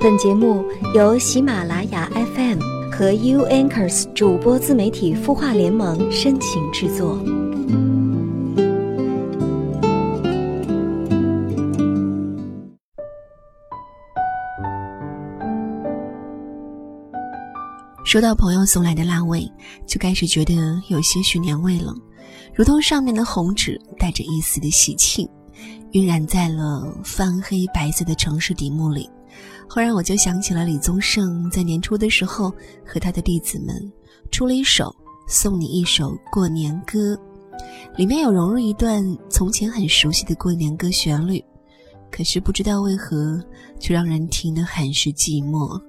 本节目由喜马拉雅 FM 和 U Anchors 主播自媒体孵化联盟深情制作。收到朋友送来的辣味，就开始觉得有些许年味了，如同上面的红纸带着一丝的喜庆，晕染在了泛黑白色的城市底幕里。忽然我就想起了李宗盛在年初的时候和他的弟子们出了一首《送你一首过年歌》，里面有融入一段从前很熟悉的过年歌旋律，可是不知道为何却让人听得很是寂寞。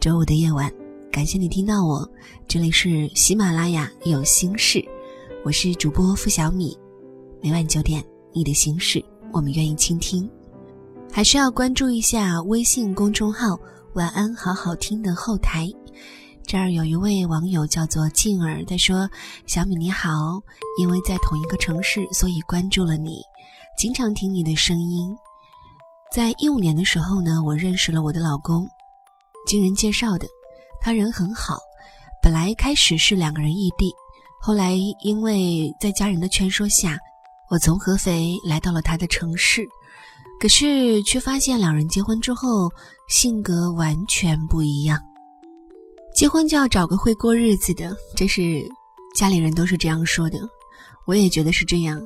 周五的夜晚。感谢你听到我，这里是喜马拉雅有心事，我是主播付小米，每晚九点，你的心事我们愿意倾听，还是要关注一下微信公众号“晚安好好听”的后台，这儿有一位网友叫做静儿，他说：“小米你好，因为在同一个城市，所以关注了你，经常听你的声音。在一五年的时候呢，我认识了我的老公，经人介绍的。”他人很好，本来开始是两个人异地，后来因为在家人的劝说下，我从合肥来到了他的城市，可是却发现两人结婚之后性格完全不一样。结婚就要找个会过日子的，这是家里人都是这样说的，我也觉得是这样，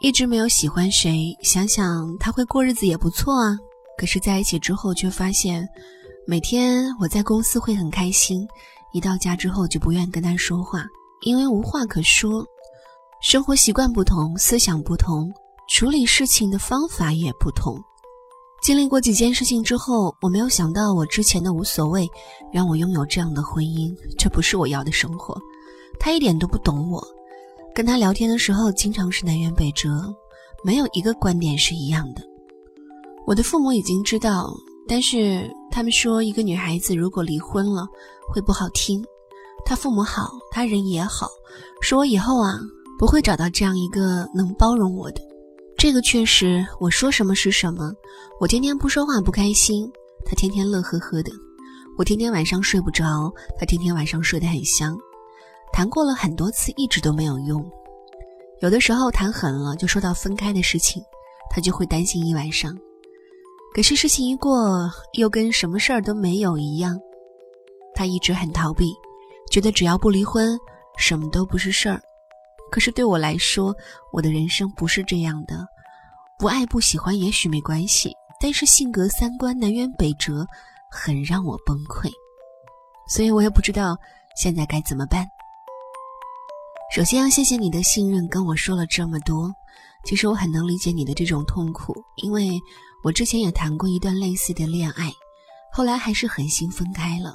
一直没有喜欢谁，想想他会过日子也不错啊，可是在一起之后却发现。每天我在公司会很开心，一到家之后就不愿跟他说话，因为无话可说。生活习惯不同，思想不同，处理事情的方法也不同。经历过几件事情之后，我没有想到我之前的无所谓，让我拥有这样的婚姻，这不是我要的生活。他一点都不懂我，跟他聊天的时候经常是南辕北辙，没有一个观点是一样的。我的父母已经知道。但是他们说，一个女孩子如果离婚了，会不好听。他父母好，他人也好，说我以后啊不会找到这样一个能包容我的。这个确实，我说什么是什么。我天天不说话不开心，他天天乐呵呵的。我天天晚上睡不着，他天天晚上睡得很香。谈过了很多次，一直都没有用。有的时候谈狠了，就说到分开的事情，他就会担心一晚上。可是事情一过，又跟什么事儿都没有一样。他一直很逃避，觉得只要不离婚，什么都不是事儿。可是对我来说，我的人生不是这样的。不爱不喜欢也许没关系，但是性格三观南辕北辙，很让我崩溃。所以我也不知道现在该怎么办。首先要谢谢你的信任，跟我说了这么多。其实我很能理解你的这种痛苦，因为。我之前也谈过一段类似的恋爱，后来还是狠心分开了。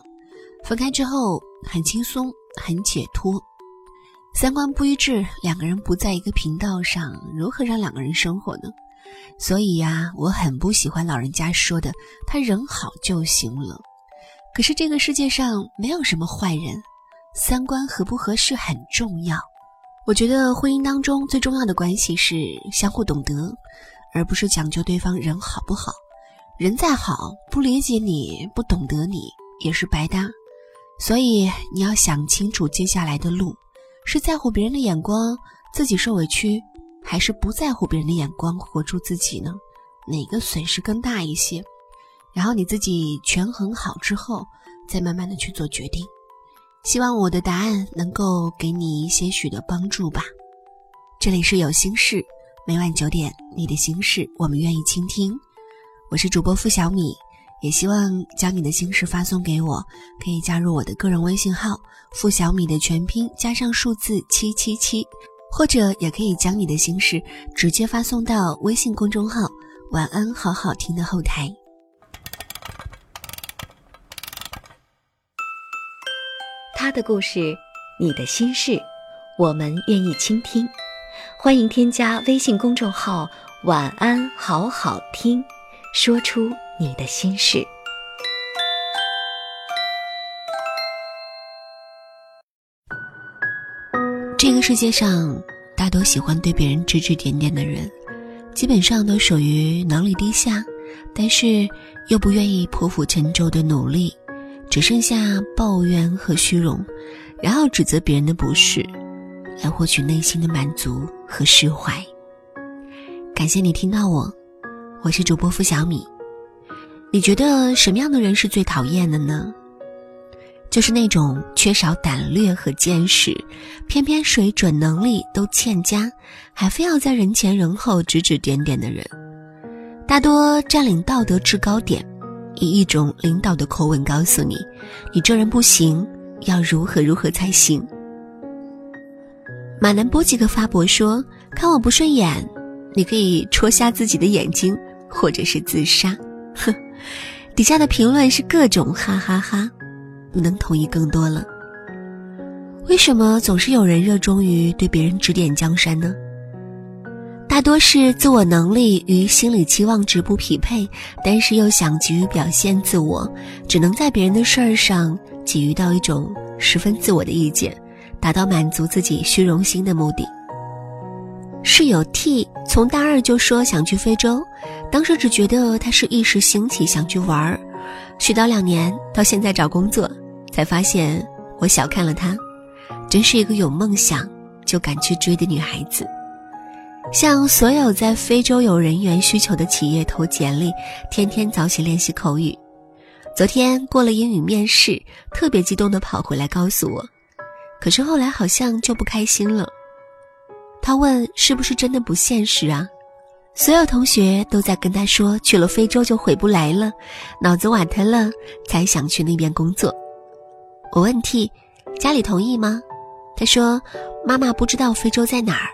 分开之后很轻松，很解脱。三观不一致，两个人不在一个频道上，如何让两个人生活呢？所以呀，我很不喜欢老人家说的“他人好就行了”。可是这个世界上没有什么坏人，三观合不合适很重要。我觉得婚姻当中最重要的关系是相互懂得。而不是讲究对方人好不好，人再好，不理解你不懂得你也是白搭。所以你要想清楚接下来的路，是在乎别人的眼光，自己受委屈，还是不在乎别人的眼光，活出自己呢？哪个损失更大一些？然后你自己权衡好之后，再慢慢的去做决定。希望我的答案能够给你一些许的帮助吧。这里是有心事。每晚九点，你的心事我们愿意倾听。我是主播付小米，也希望将你的心事发送给我，可以加入我的个人微信号“付小米”的全拼加上数字七七七，或者也可以将你的心事直接发送到微信公众号“晚安好好听”的后台。他的故事，你的心事，我们愿意倾听。欢迎添加微信公众号“晚安好好听”，说出你的心事。这个世界上，大多喜欢对别人指指点点的人，基本上都属于能力低下、但是又不愿意破釜沉舟的努力，只剩下抱怨和虚荣，然后指责别人的不是，来获取内心的满足和释怀。感谢你听到我，我是主播付小米。你觉得什么样的人是最讨厌的呢？就是那种缺少胆略和见识，偏偏水准能力都欠佳，还非要在人前人后指指点点的人。大多占领道德制高点，以一种领导的口吻告诉你：“你这人不行，要如何如何才行。”马南波几个发博说：“看我不顺眼，你可以戳瞎自己的眼睛，或者是自杀。”哼。底下的评论是各种哈哈哈，不能同意更多了。为什么总是有人热衷于对别人指点江山呢？大多是自我能力与心理期望值不匹配，但是又想急于表现自我，只能在别人的事儿上给予到一种十分自我的意见，达到满足自己虚荣心的目的。室友 T 从大二就说想去非洲，当时只觉得他是一时兴起想去玩儿，絮叨两年，到现在找工作，才发现我小看了他，真是一个有梦想就敢去追的女孩子。向所有在非洲有人员需求的企业投简历，天天早起练习口语。昨天过了英语面试，特别激动地跑回来告诉我，可是后来好像就不开心了。他问：“是不是真的不现实啊？”所有同学都在跟他说：“去了非洲就回不来了，脑子瓦特了才想去那边工作。”我问 T：“ 家里同意吗？”他说：“妈妈不知道非洲在哪儿，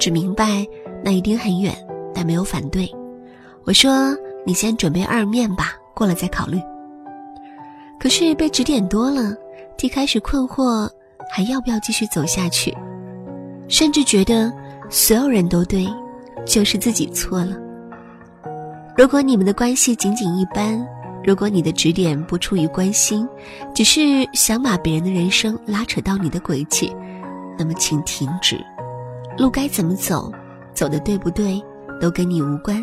只明白那一定很远，但没有反对。”我说：“你先准备二面吧，过了再考虑。”可是被指点多了，T 开始困惑，还要不要继续走下去？甚至觉得所有人都对，就是自己错了。如果你们的关系仅仅一般，如果你的指点不出于关心，只是想把别人的人生拉扯到你的轨迹，那么请停止。路该怎么走，走的对不对，都跟你无关。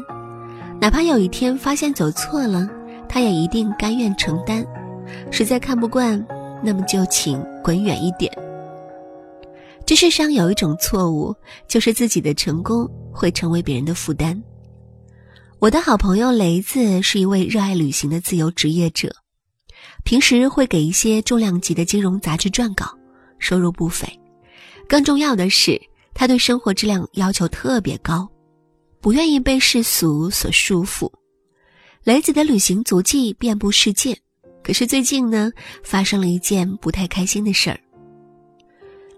哪怕有一天发现走错了，他也一定甘愿承担。实在看不惯，那么就请滚远一点。这世上有一种错误，就是自己的成功会成为别人的负担。我的好朋友雷子是一位热爱旅行的自由职业者，平时会给一些重量级的金融杂志撰稿，收入不菲。更重要的是，他对生活质量要求特别高，不愿意被世俗所束缚。雷子的旅行足迹遍布世界，可是最近呢，发生了一件不太开心的事儿。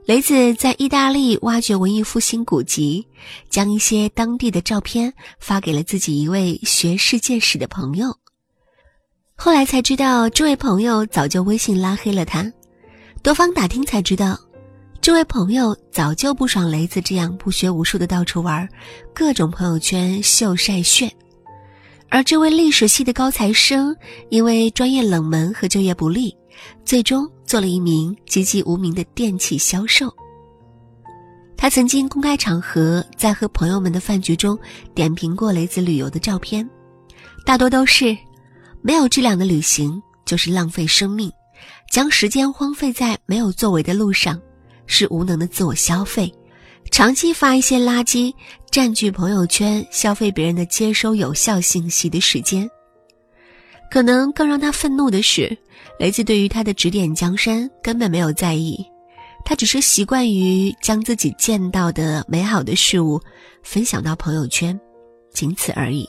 雷子在意大利挖掘文艺复兴古籍，将一些当地的照片发给了自己一位学世界史的朋友。后来才知道，这位朋友早就微信拉黑了他。多方打听才知道，这位朋友早就不爽雷子这样不学无术的到处玩，各种朋友圈秀晒炫。而这位历史系的高材生，因为专业冷门和就业不利。最终做了一名籍籍无名的电器销售。他曾经公开场合在和朋友们的饭局中点评过雷子旅游的照片，大多都是没有质量的旅行就是浪费生命，将时间荒废在没有作为的路上是无能的自我消费，长期发一些垃圾占据朋友圈消费别人的接收有效信息的时间。可能更让他愤怒的是。雷子对于他的指点江山根本没有在意，他只是习惯于将自己见到的美好的事物分享到朋友圈，仅此而已。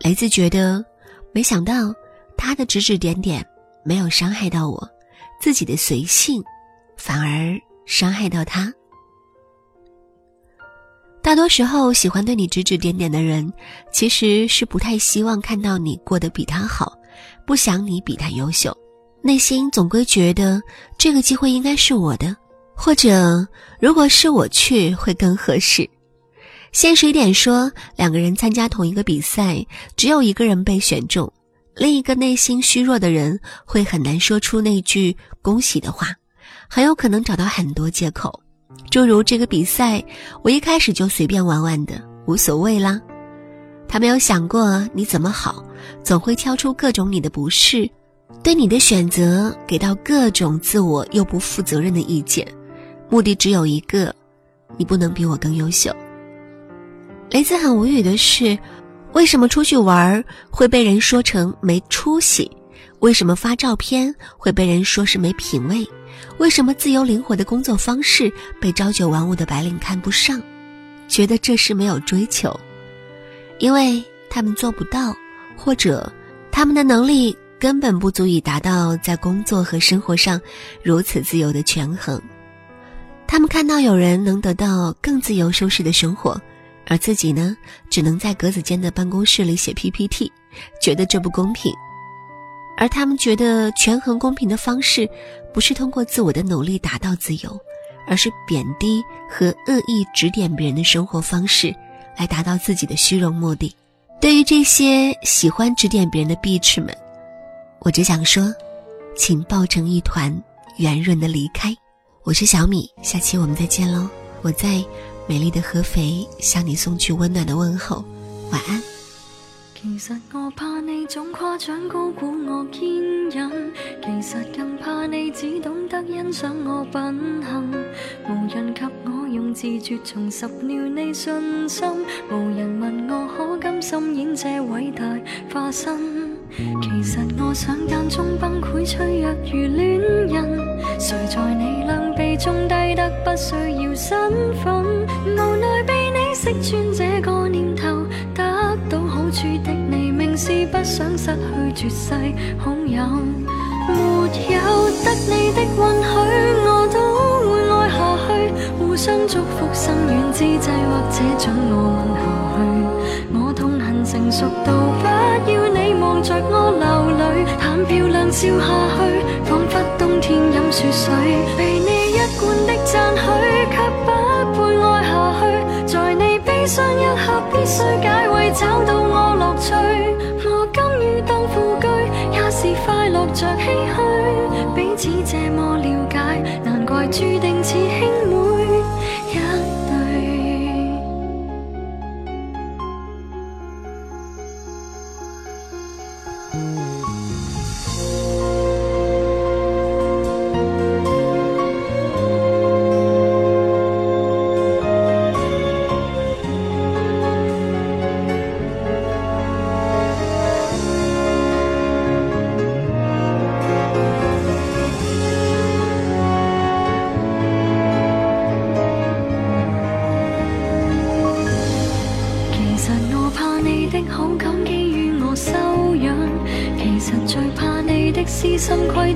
雷子觉得，没想到他的指指点点没有伤害到我，自己的随性反而伤害到他。大多时候，喜欢对你指指点点的人，其实是不太希望看到你过得比他好。不想你比他优秀，内心总归觉得这个机会应该是我的，或者如果是我去会更合适。现实一点说，两个人参加同一个比赛，只有一个人被选中，另一个内心虚弱的人会很难说出那句恭喜的话，很有可能找到很多借口，诸如这个比赛我一开始就随便玩玩的，无所谓啦。他没有想过你怎么好，总会挑出各种你的不是，对你的选择给到各种自我又不负责任的意见，目的只有一个：你不能比我更优秀。雷子很无语的是，为什么出去玩会被人说成没出息？为什么发照片会被人说是没品位？为什么自由灵活的工作方式被朝九晚五的白领看不上？觉得这是没有追求，因为他们做不到，或者他们的能力根本不足以达到在工作和生活上如此自由的权衡。他们看到有人能得到更自由舒适的生活，而自己呢，只能在格子间的办公室里写 PPT，觉得这不公平。而他们觉得权衡公平的方式，不是通过自我的努力达到自由。而是贬低和恶意指点别人的生活方式，来达到自己的虚荣目的。对于这些喜欢指点别人的 bitch 们，我只想说，请抱成一团，圆润的离开。我是小米，下期我们再见喽！我在美丽的合肥向你送去温暖的问候，晚安。其实我怕你总夸奖高估我坚忍，其实更怕你只懂得欣赏我品行。无人及我用自绝重拾了你信心，无人问我可甘心演这伟大化身。其实我想间中崩溃脆弱如恋人，谁在你两臂中低得不需要身份，无奈被你识穿这个。处的你，明是不想失去绝世好友。没有得你的允许，我都会爱下去。互相祝福，心远之际，或者准我吻下去。我痛恨成熟到不要你望着我流泪，谈漂亮笑下去，仿佛冬天饮雪水。被你一贯的赞许，必须解围，找到我乐趣。我甘于当副居，也是快乐着唏嘘。彼此这么了解，难怪注定似轻。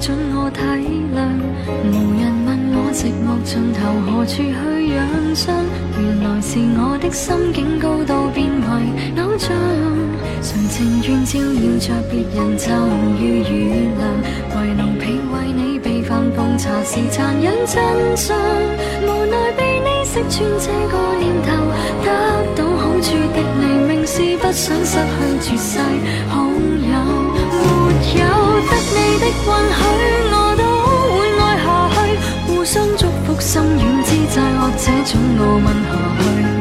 准我体谅，无人问我寂寞尽头何处去养伤。原来是我的心境高度变为偶像，谁情愿照耀着别人就如月亮，为奴婢为你备饭奉茶是残忍真相。无奈被你识穿这个念头，得到好处的你，明是不想失去绝世好友。有的允许，我都会爱下去。互相祝福，心软之际，或者准我吻下去。